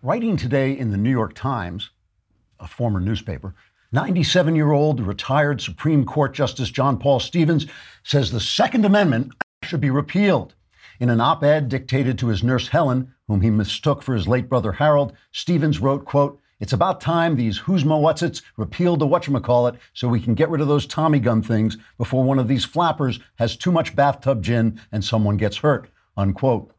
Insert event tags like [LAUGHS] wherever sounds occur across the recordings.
Writing today in the New York Times, a former newspaper, 97 year old retired Supreme Court Justice John Paul Stevens says the Second Amendment should be repealed. In an op ed dictated to his nurse Helen, whom he mistook for his late brother Harold, Stevens wrote, quote, it's about time these who's mo what's its repealed the whatchamacallit so we can get rid of those Tommy gun things before one of these flappers has too much bathtub gin and someone gets hurt, unquote.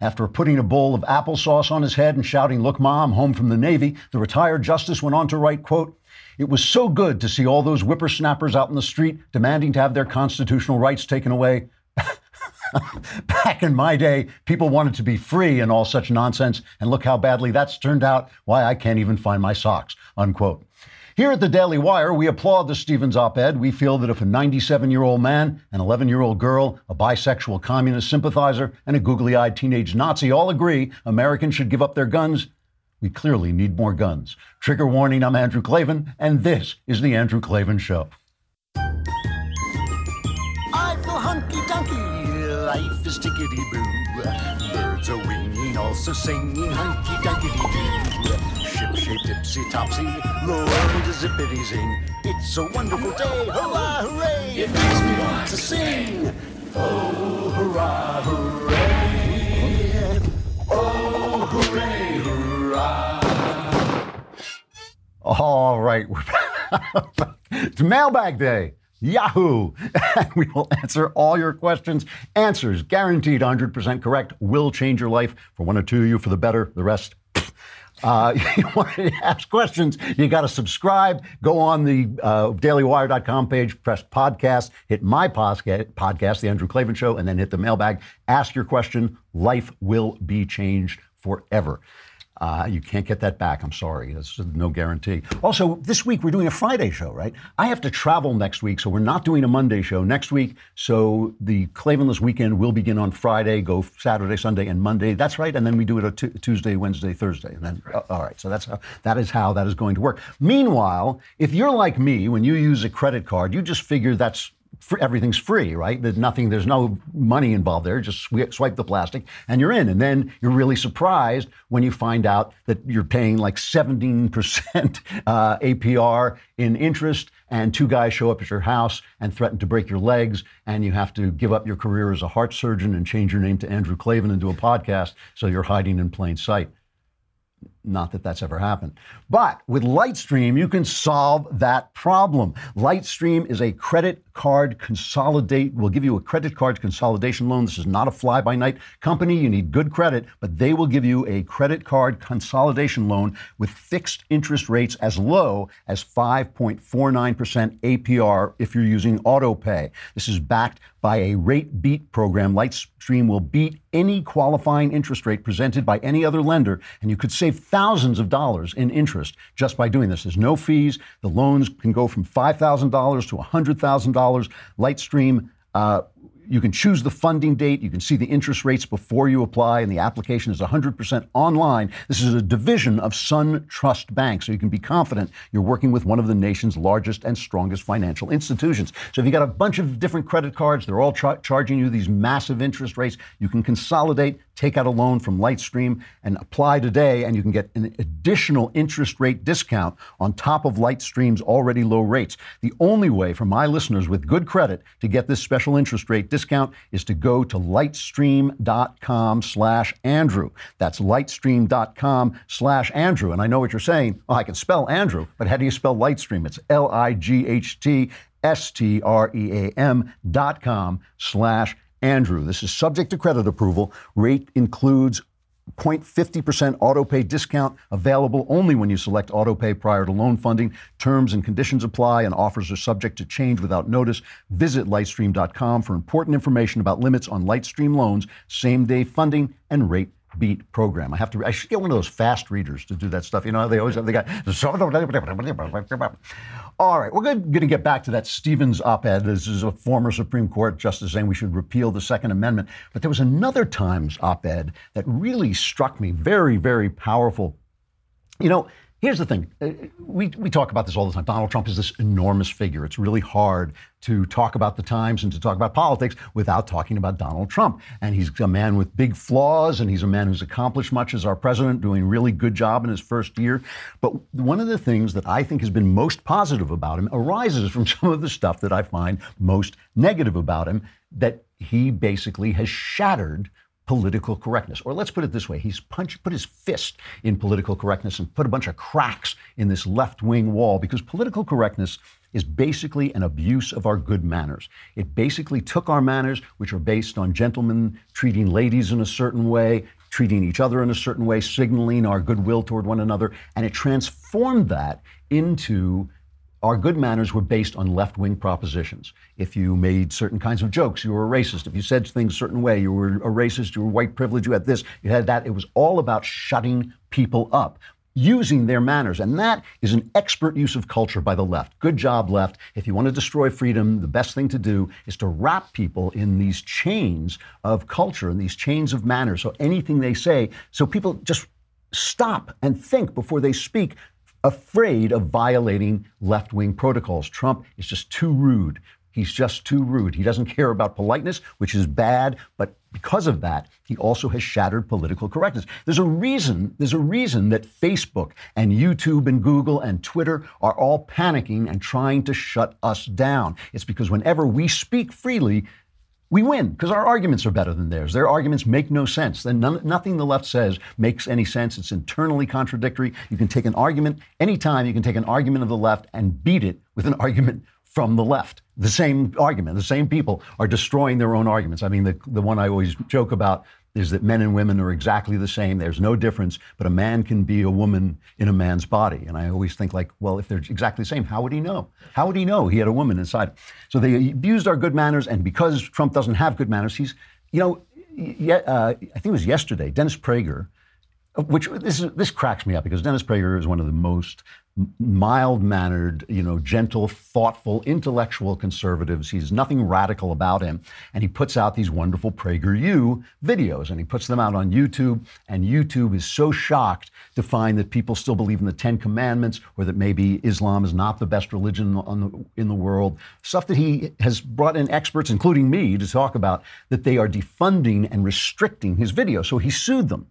After putting a bowl of applesauce on his head and shouting, Look, Mom, home from the Navy, the retired justice went on to write, quote, It was so good to see all those whippersnappers out in the street demanding to have their constitutional rights taken away. [LAUGHS] Back in my day, people wanted to be free and all such nonsense, and look how badly that's turned out. Why I can't even find my socks. Unquote. Here at the Daily Wire, we applaud the Stevens op ed. We feel that if a 97 year old man, an 11 year old girl, a bisexual communist sympathizer, and a googly eyed teenage Nazi all agree Americans should give up their guns, we clearly need more guns. Trigger warning I'm Andrew Klavan, and this is The Andrew Klavan Show. I feel hunky dunky, life is tickety boo. Birds are winging, also singing hunky dunky doo. Ship shape tipsy topsy, the world is zippity zing. It's a wonderful day, hurrah, hooray! It makes me want to sing. Oh, hurrah, hooray! Oh, hooray, hurrah! All right, we're [LAUGHS] back. it's mailbag day. Yahoo! [LAUGHS] we will answer all your questions. Answers guaranteed 100% correct. Will change your life for one or two of you for the better. The rest, uh, [LAUGHS] you want to ask questions, you got to subscribe. Go on the uh, dailywire.com page, press podcast, hit my podcast, The Andrew Klavan Show, and then hit the mailbag. Ask your question. Life will be changed forever. Uh, you can't get that back. I'm sorry. There's no guarantee. Also, this week we're doing a Friday show, right? I have to travel next week, so we're not doing a Monday show next week. So the Klavanless weekend will begin on Friday, go Saturday, Sunday, and Monday. That's right. And then we do it t- Tuesday, Wednesday, Thursday. And then, uh, all right. So that's how that is how that is going to work. Meanwhile, if you're like me, when you use a credit card, you just figure that's everything's free, right? There's nothing, there's no money involved there. Just swi- swipe the plastic and you're in. And then you're really surprised when you find out that you're paying like 17% [LAUGHS] uh, APR in interest and two guys show up at your house and threaten to break your legs and you have to give up your career as a heart surgeon and change your name to Andrew Klavan and do a podcast so you're hiding in plain sight. Not that that's ever happened. But with Lightstream, you can solve that problem. Lightstream is a credit card consolidate, will give you a credit card consolidation loan. This is not a fly by night company. You need good credit, but they will give you a credit card consolidation loan with fixed interest rates as low as 5.49% APR if you're using AutoPay. This is backed by a rate beat program. Lightstream will beat any qualifying interest rate presented by any other lender, and you could save thousands of dollars in interest just by doing this. There's no fees. The loans can go from $5,000 to $100,000. Lightstream. Uh, you can choose the funding date. You can see the interest rates before you apply, and the application is 100% online. This is a division of Sun Trust Bank, so you can be confident you're working with one of the nation's largest and strongest financial institutions. So if you got a bunch of different credit cards, they're all tra- charging you these massive interest rates. You can consolidate, take out a loan from Lightstream, and apply today, and you can get an additional interest rate discount on top of Lightstream's already low rates. The only way for my listeners with good credit to get this special interest rate discount is to go to lightstream.com slash Andrew. That's lightstream.com slash Andrew. And I know what you're saying. I can spell Andrew, but how do you spell Lightstream? It's L I G H T S T R E A M dot com slash Andrew. This is subject to credit approval. Rate includes 0.50% autopay discount available only when you select autopay prior to loan funding. Terms and conditions apply and offers are subject to change without notice. Visit lightstream.com for important information about limits on Lightstream loans, same day funding, and rate beat program. I have to. I should get one of those fast readers to do that stuff. You know, they always have the guy. All right, we're going to get back to that Stevens op-ed. This is a former Supreme Court justice saying we should repeal the Second Amendment. But there was another Times op-ed that really struck me. Very, very powerful. You know, Here's the thing. Uh, we, we talk about this all the time. Donald Trump is this enormous figure. It's really hard to talk about the times and to talk about politics without talking about Donald Trump. And he's a man with big flaws, and he's a man who's accomplished much as our president, doing a really good job in his first year. But one of the things that I think has been most positive about him arises from [LAUGHS] some of the stuff that I find most negative about him, that he basically has shattered political correctness. Or let's put it this way he's punched, put his fist in political correctness and put a bunch of cracks in this left wing wall because political correctness is basically an abuse of our good manners. It basically took our manners, which are based on gentlemen treating ladies in a certain way, treating each other in a certain way, signaling our goodwill toward one another, and it transformed that into our good manners were based on left wing propositions. If you made certain kinds of jokes, you were a racist. If you said things a certain way, you were a racist, you were white privilege, you had this, you had that. It was all about shutting people up, using their manners. And that is an expert use of culture by the left. Good job, left. If you want to destroy freedom, the best thing to do is to wrap people in these chains of culture and these chains of manners. So anything they say, so people just stop and think before they speak afraid of violating left wing protocols. Trump is just too rude. He's just too rude. He doesn't care about politeness, which is bad, but because of that, he also has shattered political correctness. There's a reason, there's a reason that Facebook and YouTube and Google and Twitter are all panicking and trying to shut us down. It's because whenever we speak freely, we win because our arguments are better than theirs. Their arguments make no sense. Then nothing the left says makes any sense. It's internally contradictory. You can take an argument anytime. You can take an argument of the left and beat it with an [LAUGHS] argument from the left. The same argument. The same people are destroying their own arguments. I mean, the the one I always joke about is that men and women are exactly the same. There's no difference, but a man can be a woman in a man's body. And I always think like, well, if they're exactly the same, how would he know? How would he know he had a woman inside? So they abused our good manners, and because Trump doesn't have good manners, he's, you know, uh, I think it was yesterday, Dennis Prager, which this is, this cracks me up because Dennis Prager is one of the most mild mannered, you know, gentle, thoughtful, intellectual conservatives. He's nothing radical about him. And he puts out these wonderful PragerU videos and he puts them out on YouTube. And YouTube is so shocked to find that people still believe in the Ten Commandments or that maybe Islam is not the best religion the, in the world. Stuff that he has brought in experts, including me, to talk about that they are defunding and restricting his videos. So he sued them.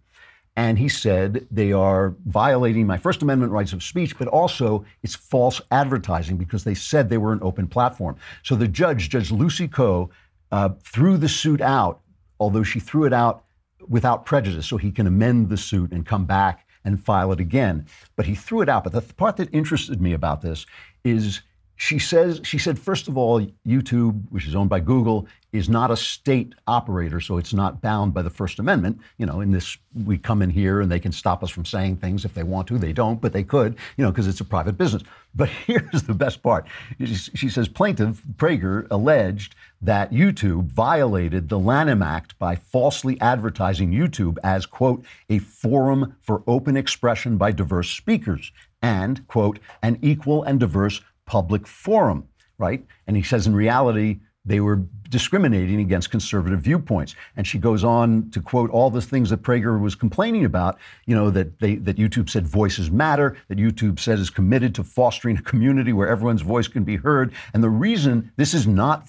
And he said they are violating my First Amendment rights of speech, but also it's false advertising because they said they were an open platform. So the judge, Judge Lucy Koh, uh, threw the suit out, although she threw it out without prejudice, so he can amend the suit and come back and file it again. But he threw it out. But the part that interested me about this is she says she said first of all youtube which is owned by google is not a state operator so it's not bound by the first amendment. You know in this we come in here and they can stop us from saying things if they want to. They don't but they could you know because it's a private business. But [LAUGHS] here's the best part. She says plaintiff prager alleged that youtube violated the lanham act by falsely advertising youtube as quote a forum for open expression by diverse speakers and quote an equal and diverse public forum, right? And he says in reality, they were discriminating against conservative viewpoints. And she goes on to quote all the things that Prager was complaining about, you know, that they that YouTube said voices matter, that YouTube said is committed to fostering a community where everyone's voice can be heard. And the reason this is not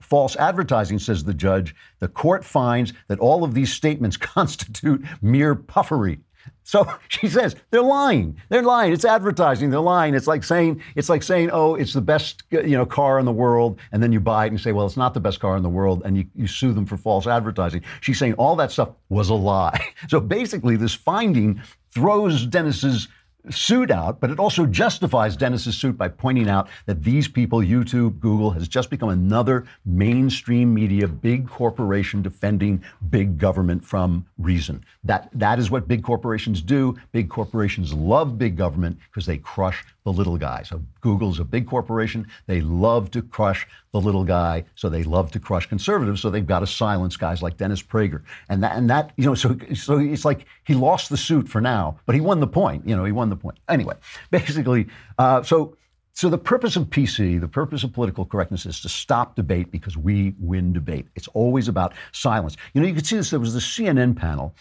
false advertising, says the judge, the court finds that all of these statements [LAUGHS] constitute mere puffery. So [LAUGHS] she says they're lying. They're lying. It's advertising. They're lying. It's like saying it's like saying, oh, it's the best you know car in the world, and then you buy it and say, well, it's not the best car in the world, and you, you sue them for false advertising. She's saying all that stuff was a lie. [LAUGHS] So basically, this finding throws Dennis's suit out, but it also justifies Dennis's suit by pointing out that these people, YouTube, Google, has just become another mainstream media, big corporation defending big government from reason. That that is what big corporations do. Big corporations love big government because they crush the little guy. So Google's a big corporation. They love to crush the little guy. So they love to crush conservatives. So they've got to silence guys like Dennis Prager. And that, and that, you know, so, so it's like he lost the suit for now, but he won the point. You know, he won the point. Anyway, [LAUGHS] basically, uh, so, so the purpose of PC, the purpose of political correctness is to stop debate because we win debate. It's always about silence. You know, you could see this. There was the CNN panel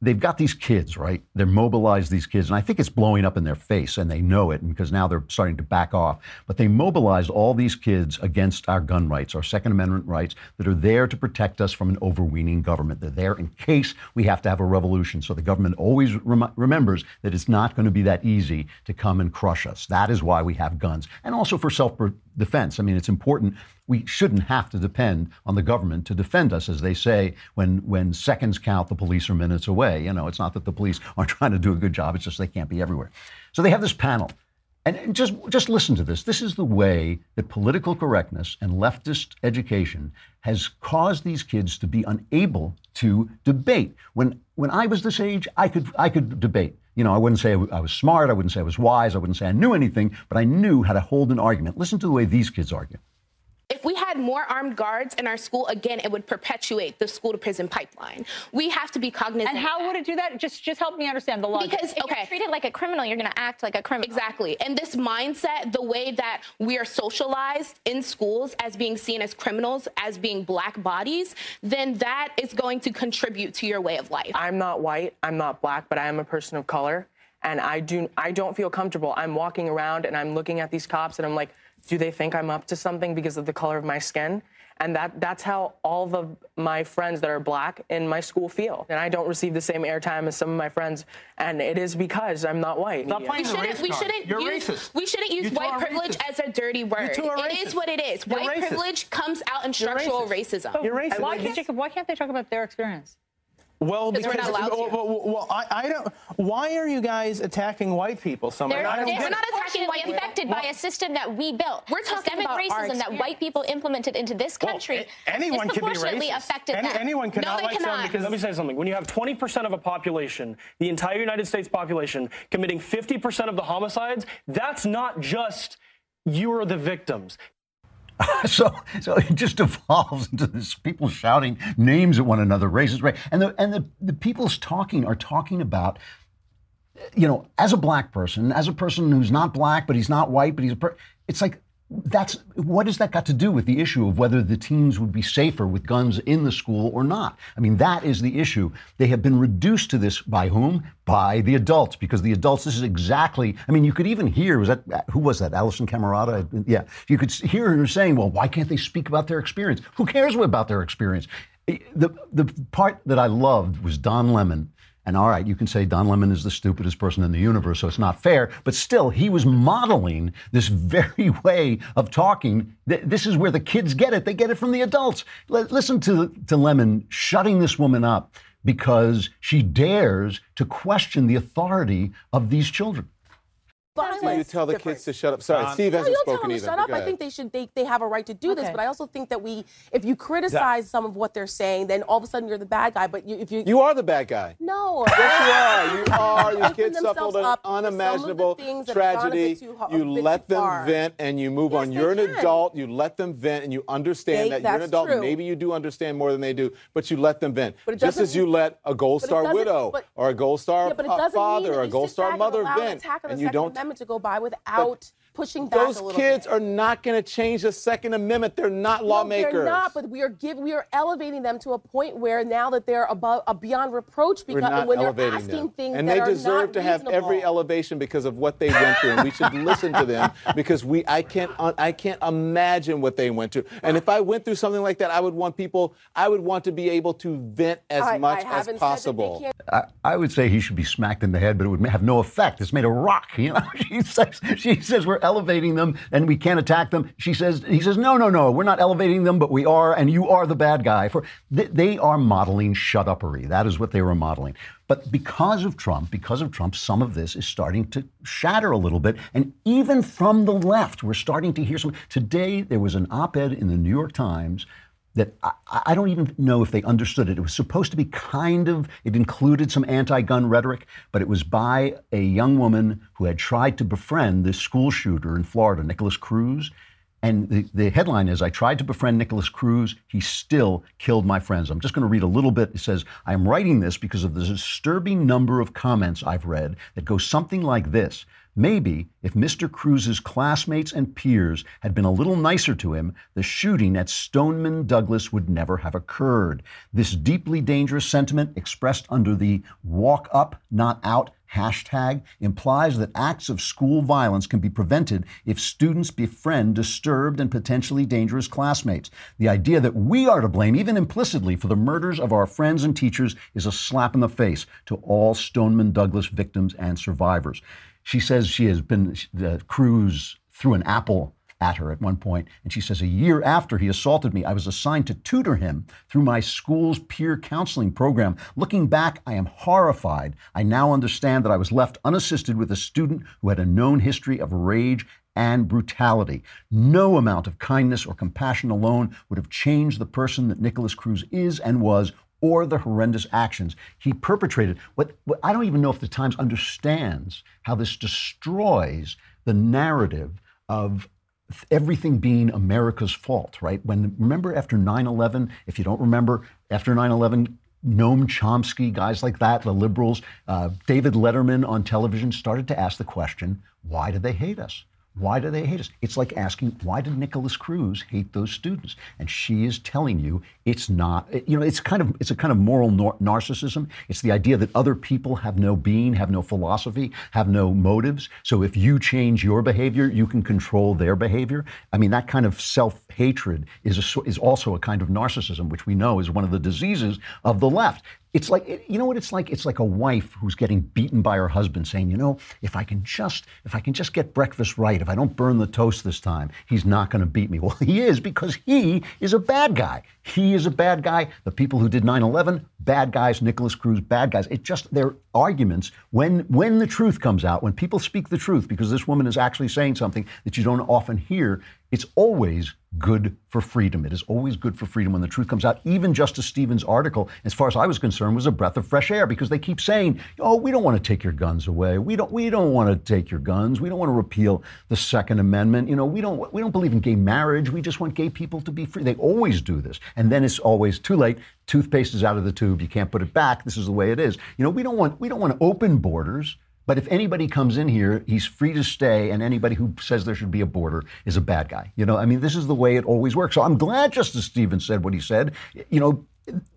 they've got these kids, right? They're mobilized these kids, and I think it's blowing up in their face, and they know it, because now they're starting to back off. But they mobilized all these kids against our gun rights, our Second Amendment rights, that are there to protect us from an overweening government. They're there in case we have to have a revolution. So the government always rem- remembers that it's not going to be that easy to come and crush us. That is why we have guns, and also for self defense. I mean, it's important. We shouldn't have to depend on the government to defend us, as they say, when, when seconds count, the police are minutes away. You know, it's not that the police [LAUGHS] aren't trying to do a good job, it's just they can't be everywhere. So they have this panel. And just, just listen to this. This is the way that political correctness and leftist education has caused these kids to be unable to debate. When, when I was this age, I could, I could debate. You know, I wouldn't say I was smart, I wouldn't say I was wise, I wouldn't say I knew anything, but I knew how to hold an argument. Listen to the way these kids argue. If we had more armed guards in our school, again, it would perpetuate the school to prison pipeline. We have to be cognizant. And how would it do that? Just just help me understand the logic. Because if okay, you're treated like a criminal, you're going to act like a criminal. Exactly. And this mindset, the way that we are socialized in schools as being seen as criminals, as being black bodies, then that is going to contribute to your way of life. I'm not white, I'm not black, but I am a person of color and I do I don't feel comfortable. I'm walking around and I'm looking at these cops and I'm like, do they think I'm up to something because of the color of my skin? And that that's how all of my friends that are black in my school feel. And I don't receive the same airtime as some of my friends, and it is because I'm not white. Stop playing we the shouldn't, race we card. shouldn't You're use, racist. We shouldn't use white privilege racist. as a dirty word. two are It is what it is. You're white racist. privilege comes out in You're structural racist. racism. You're racist. Why can't, Jacob, why can't they talk about their experience? Well, Because because we're not allowed to. well, well, well, I, I don't. Why are you guys attacking white people so much? They're I don't get we're not attacking white people. affected by a system that we built. We're talking Systemic about our racism that white people implemented into this country a- anyone can be disproportionately racist. affected Any- them. anyone cannot they like someone cannot. because Let me say something. When you have 20% of a population, the entire United States population, committing 50% of the homicides, that's not just you're the victims. [LAUGHS] so, so it just [LAUGHS] evolves into this people shouting names at one another, racist, right? And the and the, the people's talking are talking about, you know, as a black person, as a person who's not black, but he's not white, but he's a per- it's like that's what has that got to do with the issue of whether the teens would be safer with guns in the school or not? I mean, that is the issue. They have been reduced to this by whom? By the adults, because the adults. This is exactly. I mean, you could even hear was that who was that? Alisyn Camerota. Yeah, you could hear her saying, "Well, why can't they speak about their experience? Who cares about their experience?" Eh, the the part that I loved was Don Lemon. And all right, you can say Don Lemon is the stupidest person in the universe, so it's not fair. But still, he was modeling this very [LAUGHS] way of talking. This is where the kids get it. They get it from the adults. Listen to, to Lemon shutting this woman up because she dares to question the authority of these children. So you tell the kids to shut up. Sorry, Steve No, hasn't you don't tell spoken them either. to shut up. I think they should. They, they have a right to do this, but I also think that we, if you criticize some of what they're saying, then all of a sudden you're the bad guy. But you, if you, You are the bad guy. no, Yes, you are. You are. These [LAUGHS] Open kids suffered themselves an up for some of the unimaginable things that have gone a tragedy. too ho- You let them far. vent and you move Yes, on. You're an can. adult. You let them vent and you understand They- that you're an adult. true. Maybe you do understand more than they do, but you let them vent. But it Just as you let a Gold Star widow or a Gold Star yeah, but it doesn't mean father or a Gold Star mother vent, attack on the and you don't. To go by without pushing back Those a little kids bit. are not going to change the Second Amendment. They're not No, lawmakers. they're not, but we are give, we are elevating them to a point where now that they're above uh, beyond reproach We're not when they're elevating asking them. things and that they are deserve not to have every elevation because of what they went through. And we should listen to them [LAUGHS] because we I can't uh, I can't imagine what they went through. And if I went through something like that, I would want people I would want to be able to vent as I- I much haven't as said that they possible. I, I would say he should be smacked in the head, but it would have no effect. It's made of rock. You know, [LAUGHS] she says she says we're elevating them and we can't attack them. She says he says no, no, no, we're not elevating them, but we are, and you are the bad guy. For they, are modeling shut upery. That is what they were modeling. But because of Trump, because of Trump, some of this is starting to shatter a little bit. And even from the left, we're starting to hear some. Today, there was an op ed in the New York Times that I, I don't even know if they understood it. It was supposed to be kind of, it included some anti gun rhetoric, but it was by a young woman who had tried to befriend this school shooter in Florida, Nikolas Cruz. And the, the headline is I tried to befriend Nikolas Cruz. He still killed my friends. I'm just going to read a little bit. It says, I'm writing this because of the disturbing number of comments I've read that go something like this Maybe if Mr. Cruz's classmates and peers had been a little nicer to him, the shooting at Stoneman Douglas would never have occurred. This deeply dangerous sentiment, expressed under the walk up, not out hashtag, implies that acts of school violence can be prevented if students befriend disturbed and potentially dangerous classmates. The idea that we are to blame, even implicitly, for the murders of our friends and teachers is a slap in the face to all Stoneman Douglas victims and survivors. She says she has been, the Cruz threw an apple at her at one point, and she says, A year after he assaulted me, I was assigned to tutor him through my school's peer counseling program. Looking back, I am horrified. I now understand that I was left unassisted with a student who had a known history of rage and brutality. No amount of kindness or compassion alone would have changed the person that Nikolas Cruz is and was or the horrendous actions he perpetrated. What, what, I don't even know if the Times understands how this destroys the narrative of everything being America's fault, right? When remember after 9/11, if you don't remember, after 9/11, Noam Chomsky, guys like that, the liberals, uh, David Letterman on television started to ask the question, why do they hate us? Why do they hate us? It's like asking, why did Nikolas Cruz hate those students? And she is telling you it's not, you know, it's kind of, it's a kind of moral nar- narcissism. It's the idea that other people have no being, have no philosophy, have no motives. So if you change your behavior, you can control their behavior. I mean, that kind of self-hatred is, a, is also a kind of narcissism, which we know is one of the diseases of the left. It's like you know what it's like. It's like a wife who's getting beaten by her husband, saying, "You know, if I can just if I can just get breakfast right, if I don't burn the toast this time, he's not going to beat me." [LAUGHS] Well, he is because he is a bad guy. He is a bad guy. The people who did 9/11, bad guys. Nikolas Cruz, bad guys. It just their arguments when when the truth comes out, when people speak the truth, because this woman is actually saying something that you don't often hear. It's always good for freedom. It is always good for freedom when the truth comes out. Even Justice Stevens' article, as far as I was concerned, was a breath of fresh air because they keep saying, "Oh, we don't want to take your guns away. We don't. We don't want to take your guns. We don't want to repeal the Second Amendment. You know, we don't. We don't believe in gay marriage. We just want gay people to be free." They always do this, and then it's always too late. Toothpaste is out of the tube. You can't put it back. This is the way it is. You know, we don't want. We don't want to open borders. But if anybody comes in here, he's free to stay, and anybody who says there should be a border is a bad guy. You know, I mean, this is the way it always works. So I'm glad Justice Stevens said what he said. You know,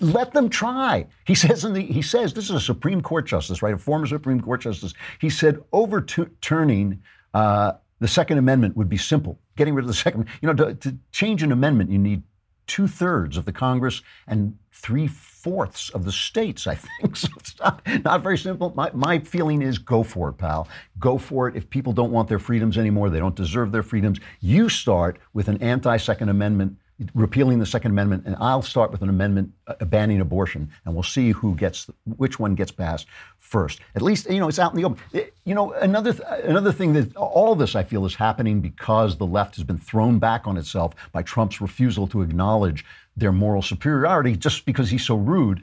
let them try. He [LAUGHS] says in the he says this is a Supreme Court justice, right? A former Supreme Court justice. He said overturning uh, the Second Amendment would be simple. Getting rid of the Second, you know, to, to change an amendment, you need two thirds of the Congress and three fourths of the states, I think. [LAUGHS] So it's not, not very simple. My, my feeling is go for it, pal. Go for it. If people don't want their freedoms anymore, they don't deserve their freedoms. You start with an anti Second Amendment repealing the Second Amendment, and I'll start with an amendment uh, banning abortion, and we'll see who gets which one gets passed first. At least you know it's out in the open. It, you know another th- another thing that all this I feel is happening because the left has been thrown back on itself by Trump's refusal to acknowledge their moral superiority just because he's so rude.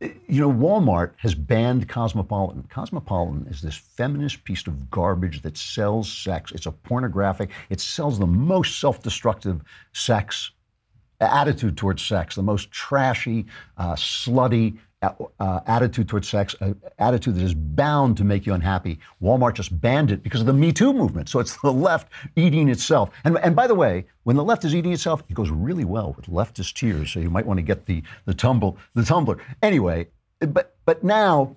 You know, Walmart has banned Cosmopolitan. Cosmopolitan is this feminist piece of garbage that sells sex. It's a pornographic, it sells the most self destructive sex attitude towards sex, the most trashy, uh, slutty uh, attitude towards sex, uh, attitude that is bound to make you unhappy. Walmart just banned it because of the Me Too movement. So it's the left eating itself. And, and by the way, when the left is eating itself, it goes really well with leftist tears. So you might want to get the the tumble the tumbler. Anyway, but but now,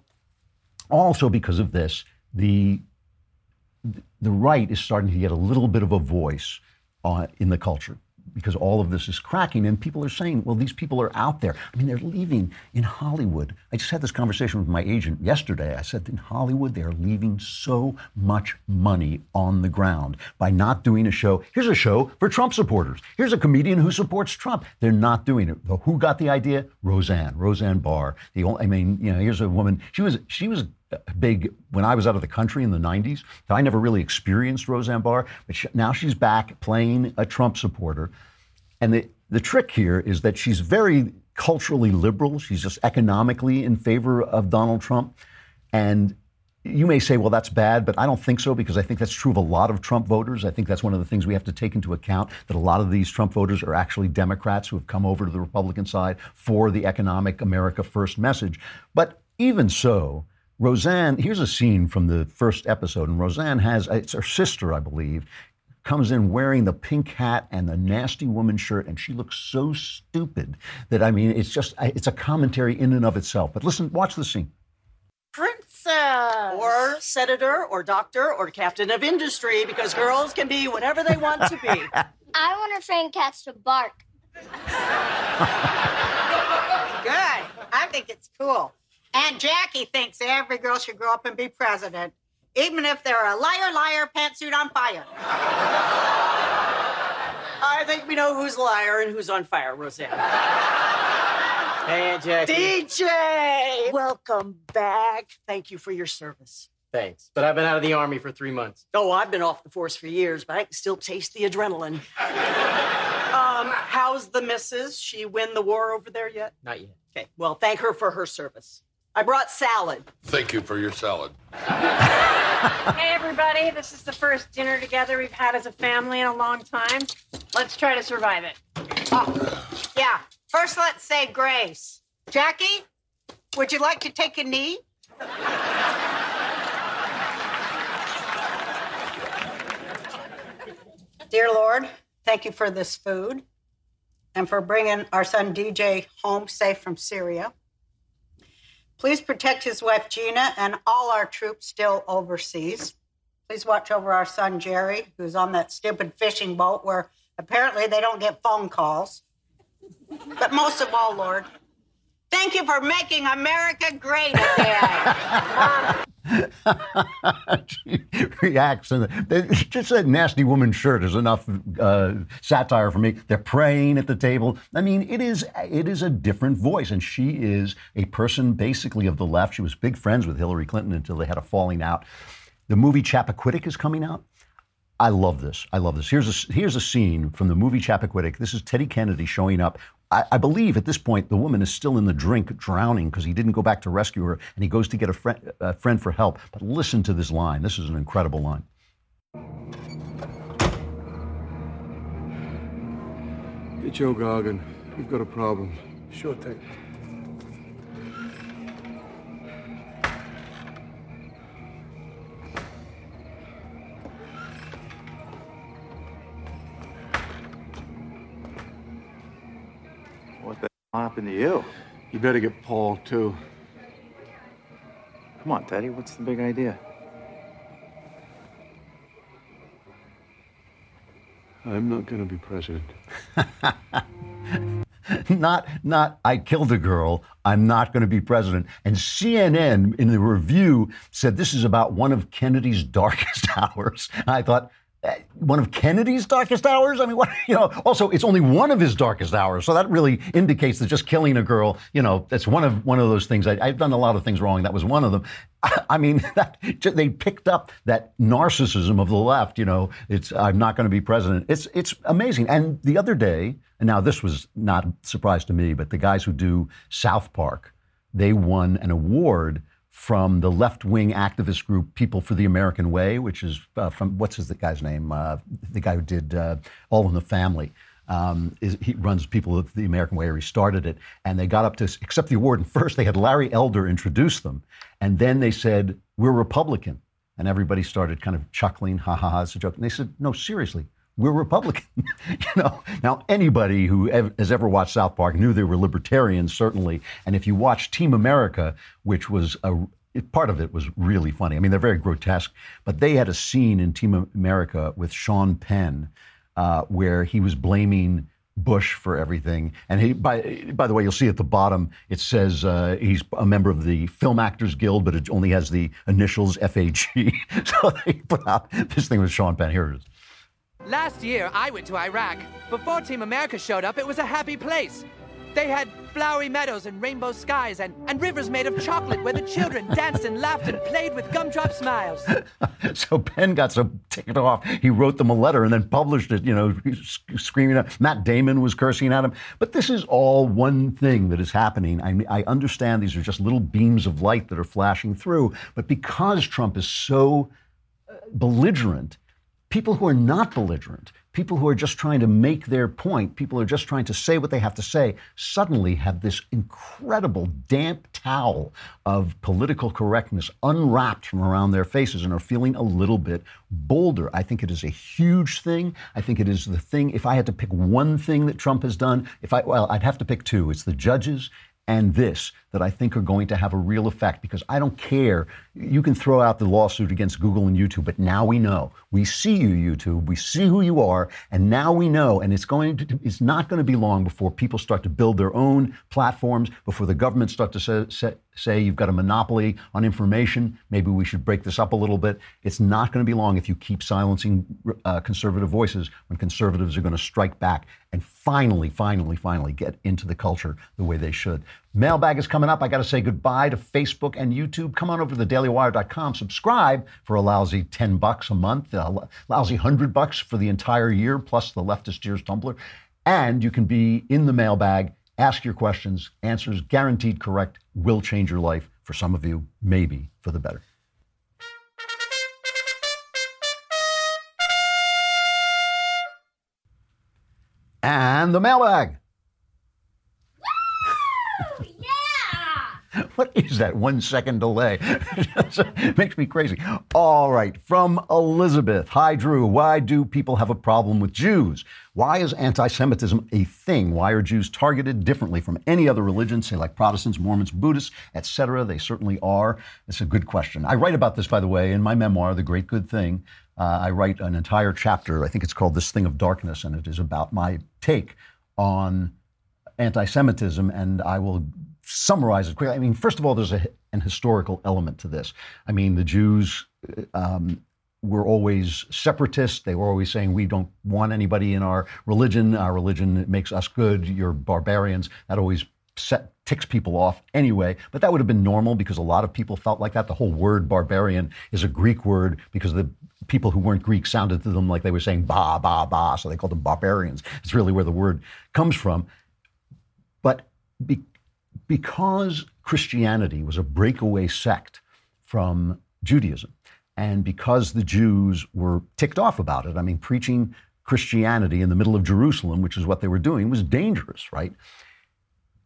also because of this, the the right is starting to get a little bit of a voice uh, in the culture because all of this is cracking and people are saying, well, these people are out there. I mean, they're leaving in Hollywood. I just had this conversation with my agent yesterday. I said, in Hollywood, they're leaving so much money on the ground by not doing a show. Here's a show for Trump supporters. Here's a comedian who supports Trump. They're not doing it. Who got the idea? Roseanne, Roseanne Barr. The only, I mean, you know, here's a woman. She was, she was big when I was out of the country in the 90s. I never really experienced Roseanne Barr, but she, now she's back playing a Trump supporter. And the, the trick here is that she's very culturally liberal. She's just economically in favor of Donald Trump. And you may say, well, that's bad, but I don't think so because I think that's true of a lot of Trump voters. I think that's one of the things we have to take into account that a lot of these Trump voters are actually Democrats who have come over to the Republican side for the economic America First message. But even so, Roseanne, here's a scene from the first episode, and Roseanne has, it's her sister, I believe, comes in wearing the pink hat and the nasty woman shirt, and she looks so stupid that, I mean, it's just, it's a commentary in and of itself. But listen, watch the scene. Princess. Or senator, or doctor, or captain of industry, because girls can be whatever they want to be. [LAUGHS] I want to train cats to bark. [LAUGHS] Good. I think it's cool. And Jackie thinks every girl should grow up and be president, even if they're a liar, liar, pantsuit on fire. I think we know who's liar and who's on fire, Roseanne. Hey, Aunt Jackie. DJ! Welcome back. Thank you for your service. Thanks, but I've been out of the army for three months. Oh, I've been off the force for years, but I can still taste the adrenaline. [LAUGHS] um, how's the missus? She win the war over there yet? Not yet. Okay, well, thank her for her service. I brought salad. Thank you for your salad. [LAUGHS] Hey, everybody. This is the first dinner together we've had as a family in a long time. Let's try to survive it. Oh, yeah. First, let's say grace. Jackie, would you like to take a knee? Dear Lord, thank you for this food and for bringing our son DJ home safe from Syria. Please protect his wife Gina and all our troops still overseas. Please watch over our son Jerry, who's on that stupid fishing boat where apparently they don't get phone calls. But most of all, Lord, thank you for making America great again. [LAUGHS] [LAUGHS] reacts and just that nasty woman shirt is enough uh, satire for me. They're praying at the table. I mean, it is it is a different voice, and she is a person basically of the left. She was big friends with Hillary Clinton until they had a falling out. The movie Chappaquiddick is coming out. I love this. I love this. Here's a here's a scene from the movie Chappaquiddick. This is Teddy Kennedy showing up. I, I believe at this point the woman is still in the drink, drowning because he didn't go back to rescue her, and he goes to get a friend, a friend for help. But listen to this line. This is an incredible line. Hey, Joe Gargan, we've got a problem. Sure thing. What happened to you? You better get Paul, too. Come on, Teddy. What's the big idea? I'm not going to be president. [LAUGHS] not not I killed a girl. I'm not going to be president. And CNN in the review said this is about one of Kennedy's darkest [LAUGHS] hours. I thought Uh, one of Kennedy's darkest hours. I mean, [LAUGHS] what you know. Also, it's only one of his darkest hours, so that really indicates that just killing a girl, you know, that's one of one of those things. I, have done a lot of things wrong. That was one of them. [LAUGHS] I mean, [LAUGHS] that, they picked up that narcissism of the left. You know, it's I'm not going to be president. It's it's amazing. And the other day, and now this was not a surprise to me, but the guys who do South Park, they won an award from the left-wing activist group People for the American Way, which is uh, from what's his the guy's name? Uh, the guy who did uh, All in the Family. Um, is, he runs People of the American Way, or he started it, and they got up to accept the award. And first, they had Larry Elder introduce them, and then they said, "We're Republican," and everybody started kind of chuckling, "Ha ha ha!" It's a joke. And they said, "No, seriously, we're Republican. [LAUGHS] you know, now anybody who ev- has ever watched South Park knew they were libertarians, certainly. And if you watch Team America, which was a part of it was really funny. I mean, they're very grotesque, but they had a scene in Team America with Sean Penn uh, where he was blaming Bush for everything. And he, by by the way, you'll see at the bottom it says uh, he's a member of the Film Actors Guild, but it only has the initials FAG. [LAUGHS] so they put out this thing with Sean Penn. Here it is. Last year, I went to Iraq. Before Team America showed up, it was a happy place. They had flowery meadows and rainbow skies and, and rivers made of chocolate where the children [LAUGHS] danced and laughed and played with gumdrop smiles. [LAUGHS] so Penn got so ticked off, he wrote them a letter and then published it, you know, screaming at Matt Damon was cursing at him. But this is all one thing that is happening. I, I understand these are just little beams of light that are flashing through, but because Trump is so uh, belligerent, people who are not belligerent, people who are just trying to make their point, people who are just trying to say what they have to say, suddenly have this incredible damp towel of political correctness unwrapped from around their faces and are feeling a little bit bolder. I think it is a huge thing. I think it is the thing. If I had to pick one thing that Trump has done, if I well, I'd have to pick two. It's the judges and this that I think are going to have a real effect because I don't care. You can throw out the lawsuit against Google and YouTube, but now we know. We see you, YouTube. We see who you are, and now we know. And it's going to. It's not going to be long before people start to build their own platforms. Before the government start to say, say, say you've got a monopoly on information. Maybe we should break this up a little bit. It's not going to be long if you keep silencing uh, conservative voices when conservatives are going to strike back and finally, finally, finally get into the culture the way they should. Mailbag is coming up. I got to say goodbye to Facebook and YouTube. Come on over to thedailywire.com. Subscribe for a lousy 10 bucks a month, a lousy 100 bucks for the entire year, plus the leftist ears tumbler. And you can be in the mailbag, ask your questions, answers guaranteed correct, will change your life. For some of you, maybe for the better. And the mailbag. What is that one second delay? [LAUGHS] makes me crazy. All right, from Elizabeth. Hi, Drew. Why do people have a problem with Jews? Why is anti Semitism a thing? Why are Jews targeted differently from any other religion, say like Protestants, Mormons, Buddhists, etc.? They certainly are. It's a good question. I write about this, by the way, in my memoir, The Great Good Thing. Uh, I write an entire chapter. I think it's called This Thing of Darkness, and it is about my take on anti Semitism, and I will summarize it quickly. I mean, first of all, there's a, an historical element to this. I mean, the Jews um, were always separatists. They were always saying, we don't want anybody in our religion. Our religion makes us good. You're barbarians. That always set, ticks people off anyway. But that would have been normal because a lot of people felt like that. The whole word barbarian is a Greek word because the people who weren't Greek sounded to them like they were saying ba, ba, ba. So they called them barbarians. It's really where the word comes from. But be, because Christianity was a breakaway sect from Judaism, and because the Jews were ticked off about it, I mean, preaching Christianity in the middle of Jerusalem, which is what they were doing, was dangerous, right?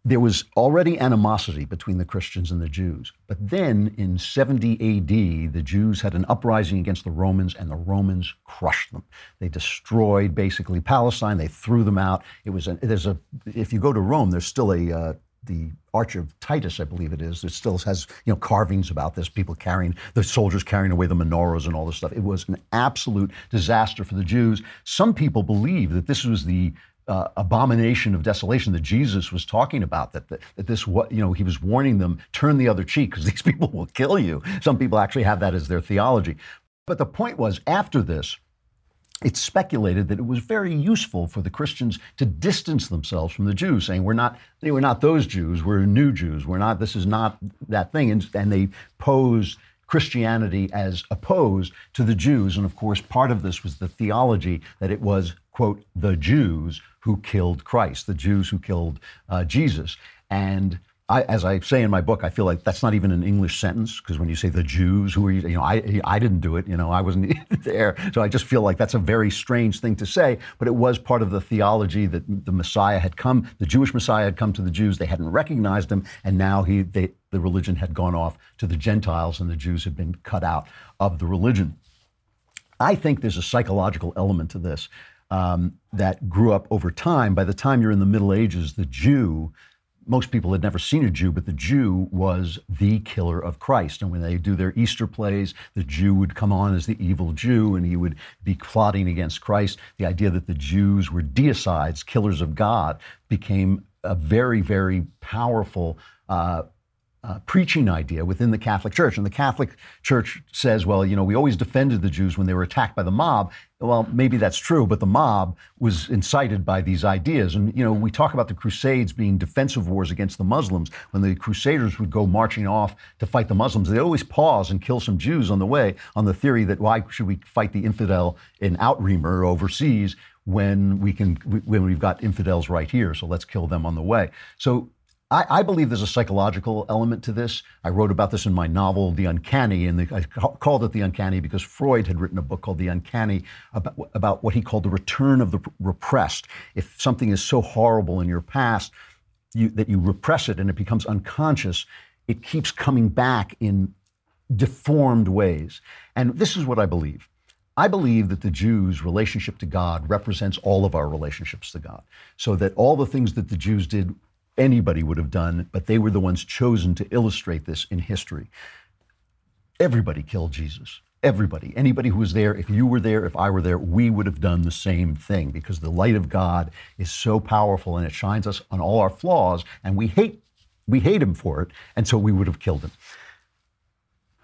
There was already animosity between the Christians and the Jews. But then in 70 AD, the Jews had an uprising against the Romans, and the Romans crushed them. They destroyed basically Palestine. They threw them out. It was a, there's a if you go to Rome, there's still a uh, the Arch of Titus, I believe it is, it still has you know carvings about this. People carrying the soldiers carrying away the menorahs and all this stuff. It was an absolute disaster for the Jews. Some people believe that this was the uh, abomination of desolation that Jesus was talking about. That, that that this what you know he was warning them turn the other cheek because [LAUGHS] these people will kill you. Some people actually have that as their theology. But the point was after this it's speculated that it was very useful for the Christians to distance themselves from the Jews, saying we're not were not those Jews, we're new Jews, we're not this is not that thing, and, and they posed Christianity as opposed to the Jews, and of course part of this was the theology that it was quote the Jews who killed Christ, the Jews who killed uh, Jesus, and I, as I say in my book, I feel like that's not even an English sentence because when you say the Jews, who are you? You know, I I didn't do it. You know, I wasn't [LAUGHS] there, so I just feel like that's a very strange thing to say. But it was part of the theology that the Messiah had come, the Jewish Messiah had come to the Jews. They hadn't recognized him, and now he they, the religion had gone off to the Gentiles, and the Jews had been cut out of the religion. I think there's a psychological element to this um, that grew up over time. By the time you're in the Middle Ages, the Jew most people had never seen a Jew, but the Jew was the killer of Christ. And when they do their Easter plays, the Jew would come on as the evil Jew and he would be plotting against Christ. The idea that the Jews were deicides, killers of God, became a very, very powerful uh, uh, preaching idea within the Catholic Church. And the Catholic Church says, well, you know, we always defended the Jews when they were attacked by the mob. Well, maybe that's true, but the mob was incited by these ideas. And, you know, we talk about the Crusades being defensive wars against the Muslims. When the Crusaders would go marching off to fight the Muslims, they always pause and kill some Jews on the way on the theory that why should we fight the infidel in Outremer overseas when we can when we've got infidels right here so let's kill them on the way so I, I believe there's a psychological element to this. I wrote about this in my novel, The Uncanny, and the, I ca- called it The Uncanny because Freud had written a book called The Uncanny about, about what he called the return of the repressed. If something is so horrible in your past you, that you repress it and it becomes unconscious, it keeps coming back in deformed ways. And this is what I believe. I believe that the Jews' relationship to God represents all of our relationships to God. So that all the things that the Jews did anybody would have done, but they were the ones chosen to illustrate this in history. Everybody killed Jesus. Everybody, anybody who was there, if you were there, if I were there, we would have done the same thing because the light of God is so powerful and it shines us on all our flaws, and we hate we hate him for it, and so we would have killed him.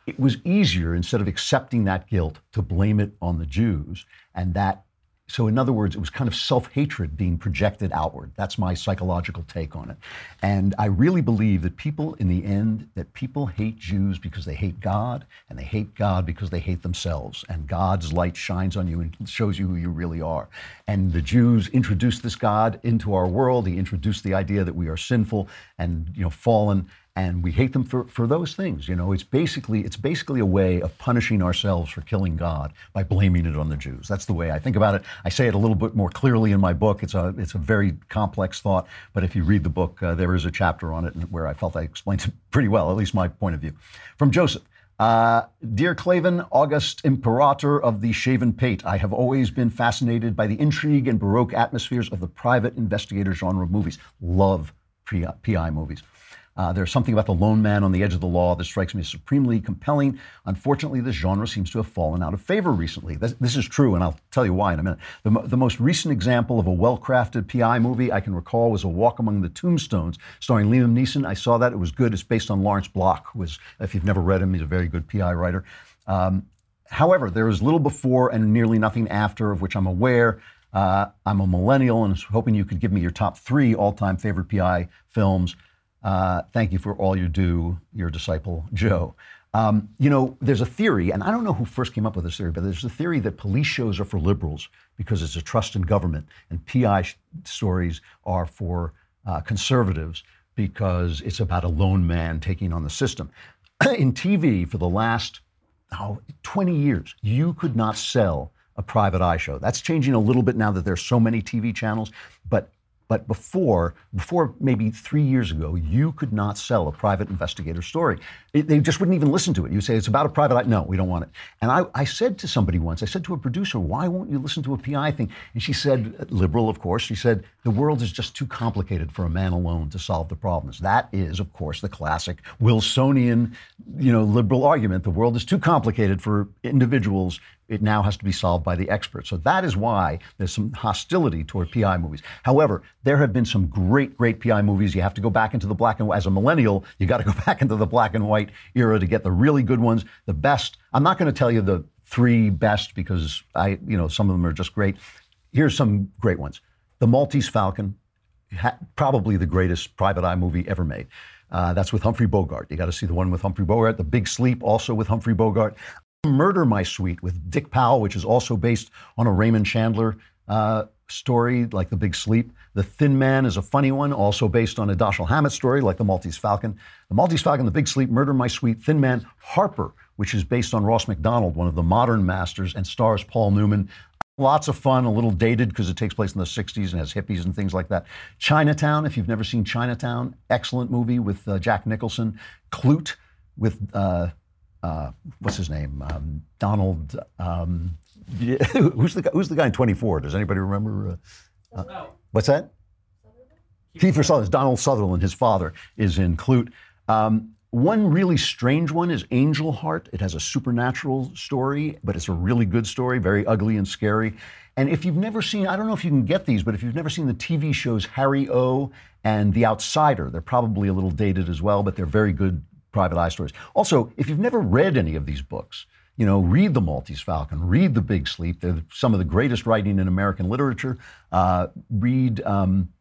It was easier instead of accepting that guilt to blame it on the Jews, and that so, in other words, it was kind of self hatred being projected outward. That's my psychological take on it. And I really believe that people, in the end, that people hate Jews because they hate God, and they hate God because they hate themselves. And God's light shines on you and shows you who you really are. And the Jews introduced this God into our world. He introduced the idea that we are sinful and you know fallen and we hate them for, for those things. You know, it's basically it's basically a way of punishing ourselves for killing God by blaming it on the Jews. That's the way I think about it. I say it a little bit more clearly in my book. It's a it's a very complex thought, but if you read the book, uh, there is a chapter on it where I felt I explained it [LAUGHS] pretty well, at least my point of view. From Joseph. Uh, Dear Klavan, August Imperator of the Shaven Pate, I have always been fascinated by the intrigue and Baroque atmospheres of the private investigator genre movies. Love PI movies. Uh, there's something about the lone man on the edge of the law that strikes me as supremely compelling. Unfortunately, this genre seems to have fallen out of favor recently. This, this is true, and I'll tell you why in a minute. The, the most recent example of a well crafted PI movie I can recall was A Walk Among the Tombstones, starring Liam Neeson. I saw that. It was good. It's based on Lawrence Block, who is, if you've never read him, he's a very good PI writer. Um, however, there is little before and nearly nothing after of which I'm aware. Uh, I'm a millennial and was hoping you could give me your top three all time favorite PI films. Uh, thank you for all you do, your disciple Joe. Um, you know, there's a theory, and I don't know who first came up with this theory, but there's a theory that police shows are for liberals because it's a trust in government, and PI sh- stories are for uh, conservatives because it's about a lone man taking on the system. [CLEARS THROAT] in TV, for the last oh, 20 years, you could not sell a private eye show. That's changing a little bit now that there's so many TV channels, but but before, before maybe three years ago, you could not sell a private investigator story. It, they just wouldn't even listen to it. You say it's about a private. No, we don't want it. And I, I said to somebody once, I said to a producer, "Why won't you listen to a PI thing?" And she said, liberal, of course. She said, "The world is just too complicated for a man alone to solve the problems." That is, of course, the classic Wilsonian, you know, liberal argument. The world is too complicated for individuals it now has to be solved by the experts. So that is why there's some hostility toward PI movies. However, there have been some great, great PI movies. You have to go back into the black and white. As a millennial, you got to go [LAUGHS] back into the black and white era to get the really good ones, the best. I'm not going to tell you the three best because I, you know, some of them are just great. Here's some great ones. The Maltese Falcon, probably the greatest private eye movie ever made. Uh, that's with Humphrey Bogart. You got to see the one with Humphrey Bogart. The Big Sleep, also with Humphrey Bogart. Murder My Sweet with Dick Powell, which is also based on a Raymond Chandler uh, story like The Big Sleep. The Thin Man is a funny one, also based on a Dashiell Hammett story like The Maltese Falcon. The Maltese Falcon, The Big Sleep, Murder My Sweet, Thin Man, Harper, which is based on Ross Macdonald, one of the modern masters, and stars Paul Newman. Lots of fun, a little dated because it takes place in the 60s and has hippies and things like that. Chinatown, if you've never seen Chinatown, excellent movie with uh, Jack Nicholson. Klute with uh, uh, what's his name? Um, Donald. Um, [LAUGHS] who's the guy, who's the guy in 24? Does anybody remember? Uh, uh, what's that? Kiefer Sutherland. Donald Sutherland. His father is in Klute. Um, one really strange one is Angel Heart. It has a supernatural story, but it's a really good story, very ugly and scary. And if you've never seen, I don't know if you can get these, but if you've never seen the TV shows Harry O and The Outsider, they're probably a little dated as well, but they're very good private eye stories. Also, if you've never read any of these books, you know, read The Maltese Falcon, read The Big Sleep. They're some of the greatest writing in American literature. Uh, read, um,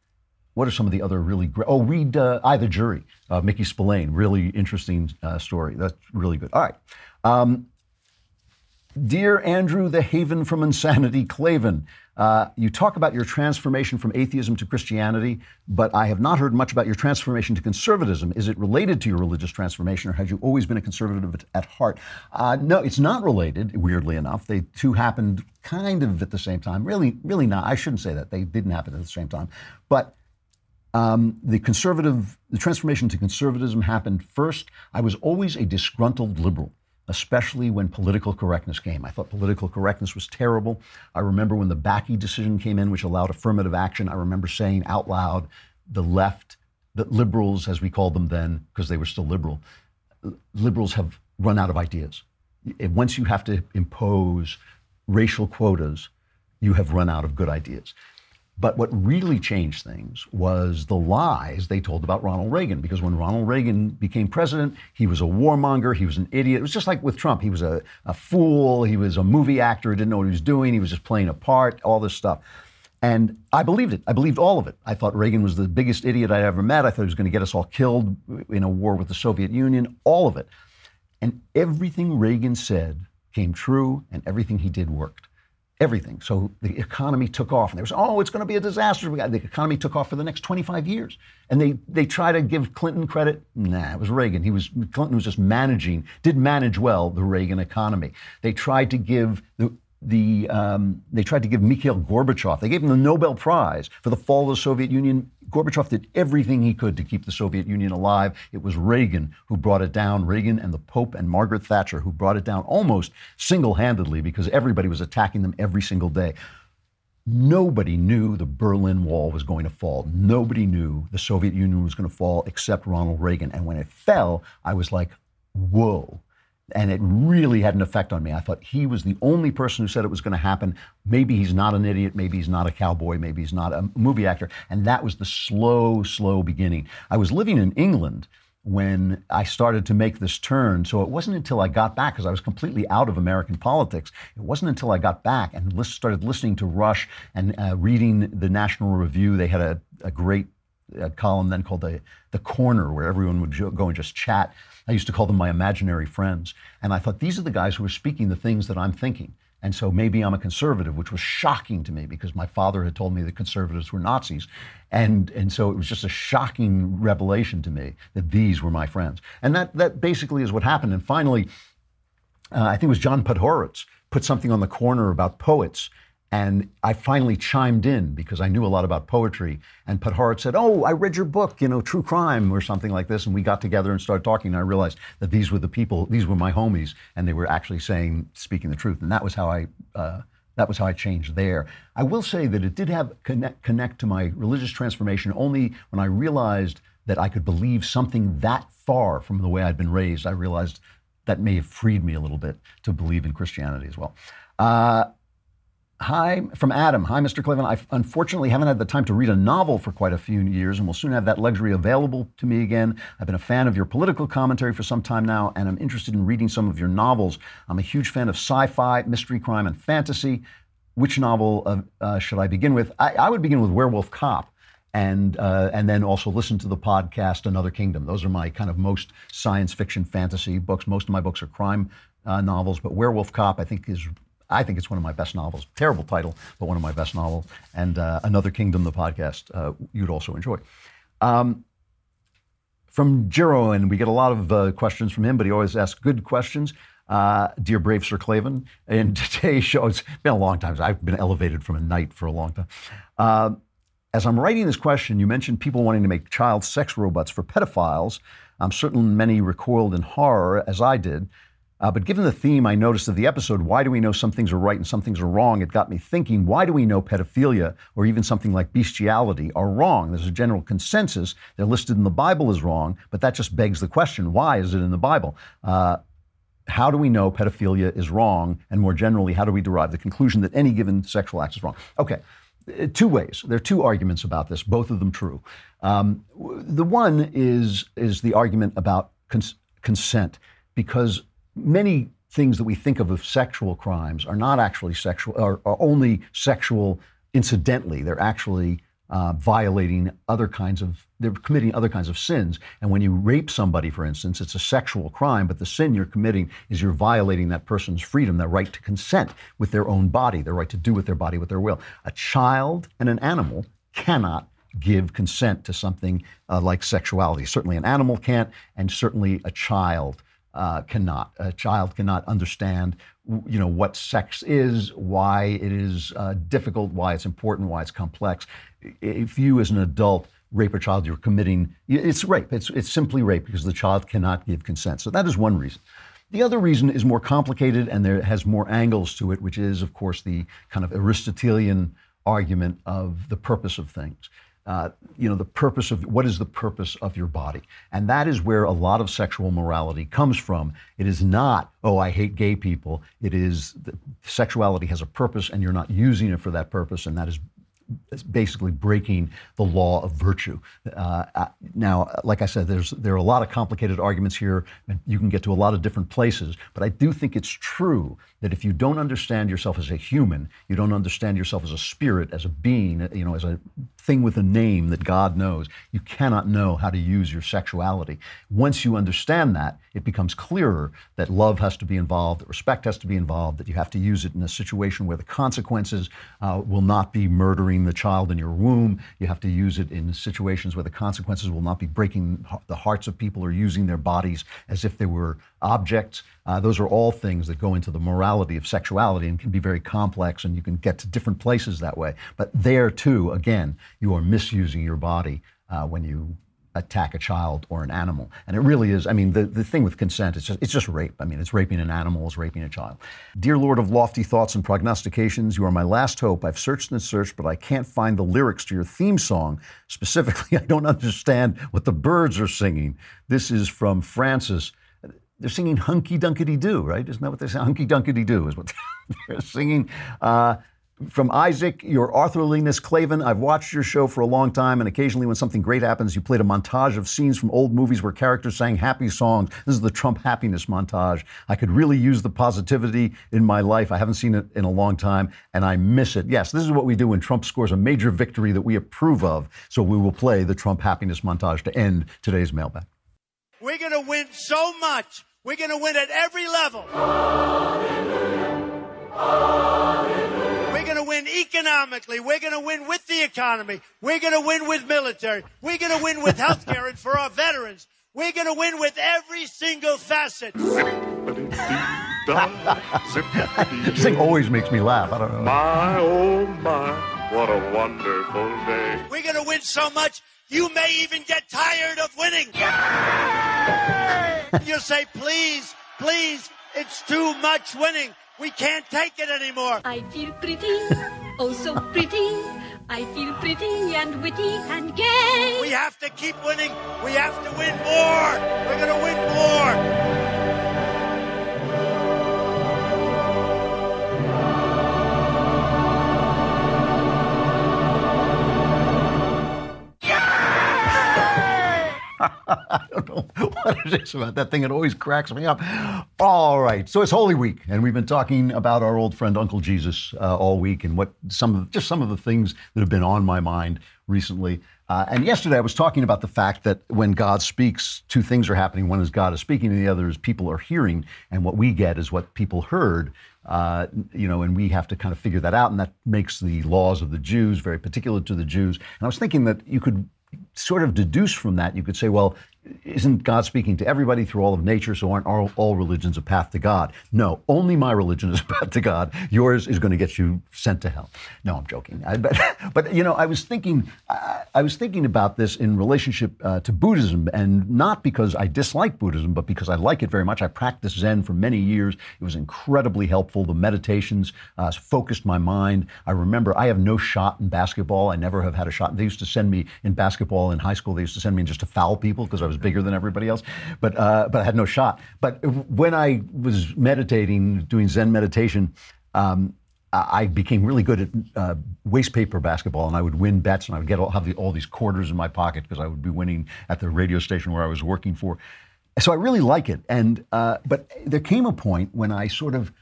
what are some of the other really great? Oh, read uh, I, the Jury, uh, Mickey Spillane. Really interesting uh, story. That's really good. All right. Um, Dear Andrew, the haven from insanity, Klavan, uh, you talk about your transformation from atheism to Christianity, but I have not heard much about your transformation to conservatism. Is it related to your religious transformation, or had you always been a conservative at, at heart? Uh, no, it's not related, weirdly enough. They two happened kind of at the same time. Really, really not. I shouldn't say that. They didn't happen at the same time. But um, the conservative, the transformation to conservatism happened first. I was always a disgruntled liberal especially when political correctness came. I thought political correctness was terrible. I remember when the Bakke decision came in, which allowed affirmative action, I remember saying out loud, the left, the liberals, as we called them then, because they were still liberal, liberals have run out of ideas. Once you have to impose racial quotas, you have run out of good ideas. But what really changed things was the lies they told about Ronald Reagan. Because when Ronald Reagan became president, he was a warmonger, he was an idiot. It was just like with Trump. He was a, a fool, he was a movie actor, didn't know what he was doing, he was just playing a part, all this stuff. And I believed it. I believed all of it. I thought Reagan was the biggest idiot I'd ever met. I thought he was going to get us all killed in a war with the Soviet Union, all of it. And everything Reagan said came true, and everything he did worked everything. So the economy took off, and there was, oh, it's going to be a disaster. The economy took off for the next 25 years, and they they try to give Clinton credit. Nah, it was Reagan. He was Clinton was just managing, did manage well the Reagan economy. They tried to give the the um, they tried to give Mikhail Gorbachev. They gave him the Nobel Prize for the fall of the Soviet Union. Gorbachev did everything he could to keep the Soviet Union alive. It was Reagan who brought it down. Reagan and the Pope and Margaret Thatcher who brought it down almost single-handedly because everybody was attacking them every single day. Nobody knew the Berlin Wall was going to fall. Nobody knew the Soviet Union was going to fall except Ronald Reagan. And when it fell, I was like, whoa and it really had an effect on me. I thought he was the only person who said it was going to happen. Maybe he's not an idiot. Maybe he's not a cowboy. Maybe he's not a movie actor. And that was the slow, slow beginning. I was living in England when I started to make this turn. So it wasn't until I got back, because I was completely out of American politics, it wasn't until I got back and started listening to Rush and uh, reading the National Review. They had a, a great uh, column then called the, the Corner, where everyone would go and just chat I used to call them my imaginary friends. And I thought, these are the guys who are speaking the things that I'm thinking. And so maybe I'm a conservative, which was shocking to me because my father had told me that conservatives were Nazis. And, and so it was just a shocking revelation to me that these were my friends. And that, that basically is what happened. And finally, uh, I think it was John Podhoretz put something on the corner about poets. And I finally chimed in because I knew a lot about poetry. And Podhoretz said, Oh, I read your book, you know, True Crime or something like this. And we got together and started talking. And I realized that these were the people, these were my homies, and they were actually saying, speaking the truth. And that was how I. Uh, that was how I changed there. I will say that it did have connect, connect to my religious transformation only when I realized that I could believe something that far from the way I'd been raised. I realized that may have freed me a little bit to believe in Christianity as well. Uh, Hi, from Adam. Hi, Mr. Cleveland. I unfortunately haven't had the time to read a novel for quite a few years and will soon have that luxury available to me again. I've been a fan of your political commentary for some time now, and I'm interested in reading some of your novels. I'm a huge fan of sci fi, mystery, crime, and fantasy. Which novel uh, uh, should I begin with? I, I, would begin with Werewolf Cop. And, uh, and then also listen to the podcast Another Kingdom. Those are my kind of most science fiction fantasy books. Most of my books are crime uh, novels, but Werewolf Cop, I think, is I think it's one of my best novels. Terrible title, but one of my best novels. And uh, Another Kingdom, the podcast, uh, you'd also enjoy. Um, from Jiro, and we get a lot of uh, questions from him, but he always asks good questions. Uh, dear brave Sir Klavan, in [LAUGHS] today's show, it's been a long time. I've been elevated from a knight for a long time. Uh, as I'm writing this question, you mentioned people wanting to make child sex robots for pedophiles. I'm certain many recoiled in horror, as I did. Uh, but given the theme I noticed of the episode, why do we know some things are right and some things are wrong? It got me thinking, why do we know pedophilia or even something like bestiality are wrong? There's a general consensus. They're listed in the Bible as wrong, but that just begs the question why is it in the Bible? Uh, how do we know pedophilia is wrong? And more generally, how do we derive the conclusion that any given sexual act is wrong? Okay, uh, two ways. There are two arguments about this, both of them true. Um, the one is, is the argument about cons- consent, because many things that we think of as sexual crimes are not actually sexual, are, are only sexual incidentally. They're actually uh, violating other kinds of, they're committing other kinds of sins. And when you rape somebody, for instance, it's a sexual crime, but the sin you're committing is you're violating that person's freedom, their right to consent with their own body, their right to do with their body what their will. A child and an animal cannot give consent to something uh, like sexuality. Certainly an animal can't, and certainly a child uh, cannot. A child cannot understand, you know, what sex is, why it is uh, difficult, why it's important, why it's complex. If you, as an adult, rape a child, you're committing. It's rape. It's it's simply rape because the child cannot give consent. So that is one reason. The other reason is more complicated and there has more angles to it, which is, of course, the kind of Aristotelian argument of the purpose of things. Uh, you know, the purpose of what is the purpose of your body? And that is where a lot of sexual morality comes from. It is not, oh, I hate gay people. It is sexuality has a purpose and you're not using it for that purpose, and that is basically breaking the law of virtue. Uh, now, like I said, there's there are a lot of complicated arguments here, and you can get to a lot of different places. But I do think it's true that if you don't understand yourself as a human, you don't understand yourself as a spirit, as a being, you know, as a thing with a name that God knows, you cannot know how to use your sexuality. Once you understand that, it becomes clearer that love has to be involved, that respect has to be involved, that you have to use it in a situation where the consequences uh, will not be murdering the child in your womb. You have to use it in situations where the consequences will not be breaking the hearts of people or using their bodies as if they were objects. Uh, those are all things that go into the morality of sexuality and can be very complex, and you can get to different places that way. But there, too, again, you are misusing your body uh, when you attack a child or an animal. And it really is, I mean, the, the thing with consent, it's just, it's just rape. I mean, it's raping an animal, it's raping a child. Dear Lord of lofty thoughts and prognostications, you are my last hope. I've searched and searched, but I can't find the lyrics to your theme song. Specifically, [LAUGHS] I don't understand what the birds are singing. This is from Francis. They're singing hunky dunkety doo, right? Isn't that what they say? Hunky dunkety doo is what [LAUGHS] they're singing. Uh, from Isaac, your authorliness, Klavan. I've watched your show for a long time, and occasionally when something great happens, you played a montage of scenes from old movies where characters sang happy songs. This is the Trump happiness montage. I could really use the positivity in my life. I haven't seen it in a long time, and I miss it. Yes, this is what we do when Trump scores a major victory that we approve of. So we will play the Trump happiness montage to end today's mailbag. We're going to win so much. We're going to win at every level. We're going to win economically. We're going to win with the economy. We're going to win with military. We're going to win with health care and for our veterans. We're going to win with every single facet. [LAUGHS] this thing always makes me laugh. I don't know. My, oh my, what a wonderful day. We're going to win so much, you may even get tired of winning. You'll say, please, please, it's too much winning. We can't take it anymore. I feel pretty, oh so pretty. I feel pretty and witty and gay. We have to keep winning. We have to win more. We're going to win more. [LAUGHS] I don't know what it is about that thing. It always cracks me up. All right, so it's Holy Week, and we've been talking about our old friend Uncle Jesus uh, all week, and what some of just some of the things that have been on my mind recently. Uh, and yesterday I was talking about the fact that when God speaks, two things are happening. One is God is speaking, and the other is people are hearing, and what we get is what people heard. Uh, you know, and we have to kind of figure that out, and that makes the laws of the Jews very particular to the Jews. And I was thinking that you could sort of deduce from that, you could say, well, isn't God speaking to everybody through all of nature? So aren't all, all, religions a path to God? No, only my religion is a [LAUGHS] path to God. Yours is going to get you sent to hell. No, I'm joking. I, but, [LAUGHS] but you know, I was thinking, I, I was thinking about this in relationship uh, to Buddhism, and not because I dislike Buddhism, but because I like it very much. I practiced Zen for many years. It was incredibly helpful. The meditations uh, focused my mind. I remember I have no shot in basketball. I never have had a shot. They used to send me in basketball in high school. They used to send me in just to foul people because I was was bigger than everybody else, but uh, but I had no shot. But when I was meditating, doing Zen meditation. Um, I became really good at uh, waste paper basketball, and I would win bets, and I would get all, have the, all these quarters in my pocket because I would be winning at the radio station where I was working for. So I really like it, and uh, but there came a point when I sort of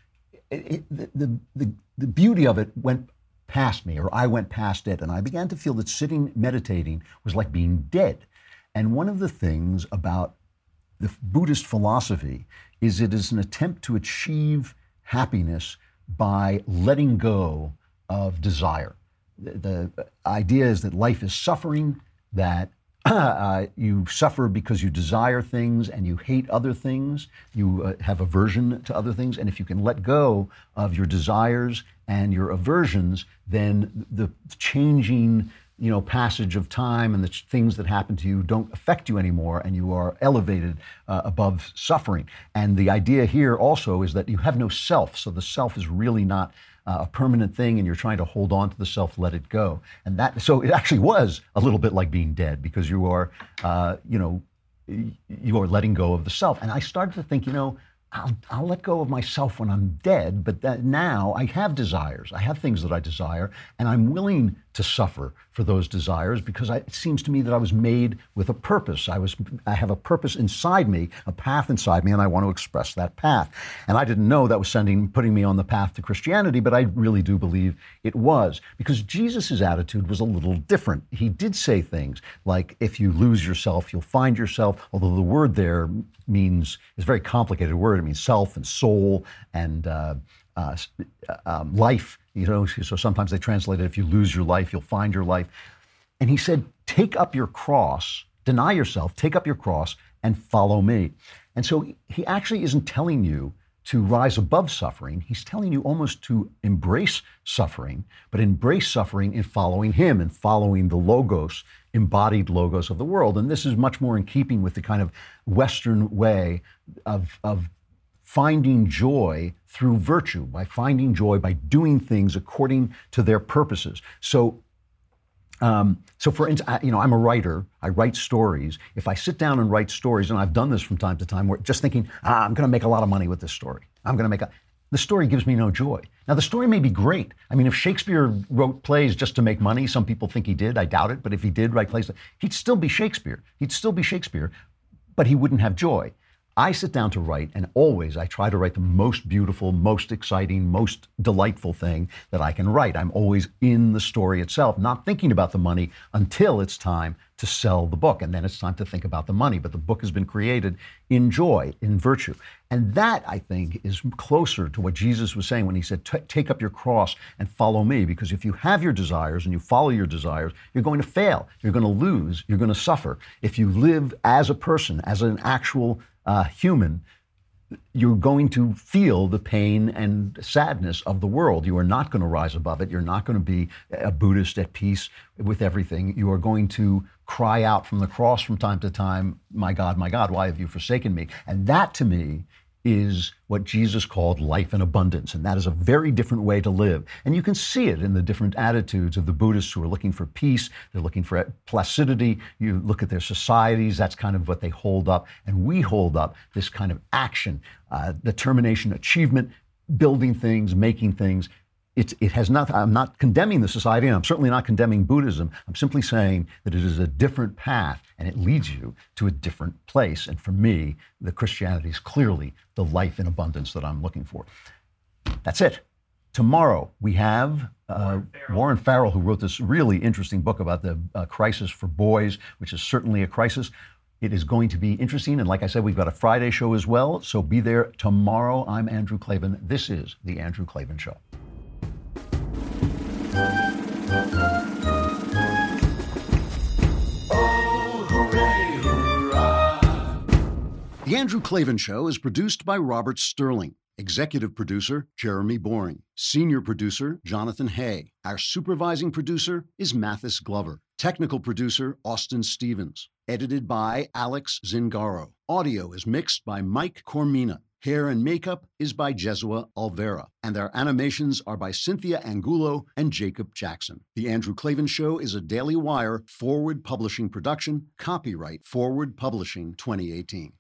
it, the, the the beauty of it went past me, or I went past it. And I began to feel that sitting meditating was like being dead. And one of the things about the Buddhist philosophy is it is an attempt to achieve happiness by letting go of desire. The, the idea is that life is suffering, that [CLEARS THROAT] uh, you suffer because you desire things and you hate other things. You uh, have aversion to other things. And if you can let go of your desires and your aversions, then the changing you know, passage of time and the things that happen to you don't affect you anymore, and you are elevated uh, above suffering. And the idea here also is that you have no self, so the self is really not uh, a permanent thing, and you're trying to hold on to the self, let it go. And that, so it actually was a little bit like being dead because you are, uh, you know, you are letting go of the self. And I started to think, you know, I'll, I'll let go of myself when I'm dead, but that now I have desires. I have things that I desire, and I'm willing to suffer for those desires because I, it seems to me that I was made with a purpose. I was, I have a purpose inside me, a path inside me, and I want to express that path. And I didn't know that was sending, putting me on the path to Christianity, but I really do believe it was because Jesus' attitude was a little different. He did say things like, "If you lose yourself, you'll find yourself." Although the word there means is a very complicated word. It means self and soul and uh, uh, um, life. You know, so sometimes they translate it: "If you lose your life, you'll find your life." And he said, "Take up your cross, deny yourself, take up your cross, and follow me." And so he actually isn't telling you to rise above suffering. He's telling you almost to embrace suffering, but embrace suffering in following him and following the logos, embodied logos of the world. And this is much more in keeping with the kind of Western way of, of finding joy through virtue, by finding joy by doing things according to their purposes. So um, so, for instance, you know, I'm a writer. I write stories. If I sit down and write stories, and I've done this from time to time, where just thinking, ah, I'm going to make a lot of money with this story. I'm going to make a. The story gives me no joy. Now, the story may be great. I mean, if Shakespeare wrote plays just to make money, some people think he did. I doubt it. But if he did write plays, he'd still be Shakespeare. He'd still be Shakespeare, but he wouldn't have joy. I sit down to write, and always I try to write the most beautiful, most exciting, most delightful thing that I can write. I'm always in the story itself, not thinking about the money until it's time to sell the book. And then it's time to think about the money. But the book has been created in joy, in virtue. And that, I think, is closer to what Jesus was saying when he said, Take up your cross and follow me. Because if you have your desires and you follow your desires, you're going to fail. You're going to lose. You're going to suffer. If you live as a person, as an actual uh, human, you're going to feel the pain and sadness of the world. You are not going to rise above it. You're not going to be a Buddhist at peace with everything. You are going to cry out from the cross from time to time, My God, my God, why have you forsaken me? And that to me is what Jesus called life in abundance. And that is a very different way to live. And you can see it in the different attitudes of the Buddhists who are looking for peace. They're looking for placidity. You look at their societies, that's kind of what they hold up. And we hold up this kind of action, uh, determination, achievement, building things, making things. It's, it has not, I'm not condemning the society, and I'm certainly not condemning Buddhism. I'm simply saying that it is a different path and it leads you to a different place. And for me, the Christianity is clearly the life in abundance that I'm looking for. That's it. Tomorrow, we have uh, Warren, Farrell. Who wrote this really interesting book about the uh, crisis for boys, which is certainly a crisis. It is going to be interesting. And like I said, we've got a Friday show as well. So be there tomorrow. I'm Andrew Klavan. This is The Andrew Klavan Show. The Andrew Klavan Show is produced by Robert Sterling. Executive producer, Jeremy Boring. Senior producer, Jonathan Hay. Our supervising producer is Mathis Glover. Technical producer, Austin Stevens. Edited by Alex Zingaro. Audio is mixed by Mike Coromina. Hair and makeup is by Jesua Alvera, and their animations are by Cynthia Angulo and Jacob Jackson. The Andrew Klavan Show is a Daily Wire forward publishing production, copyright Forward Publishing 2018.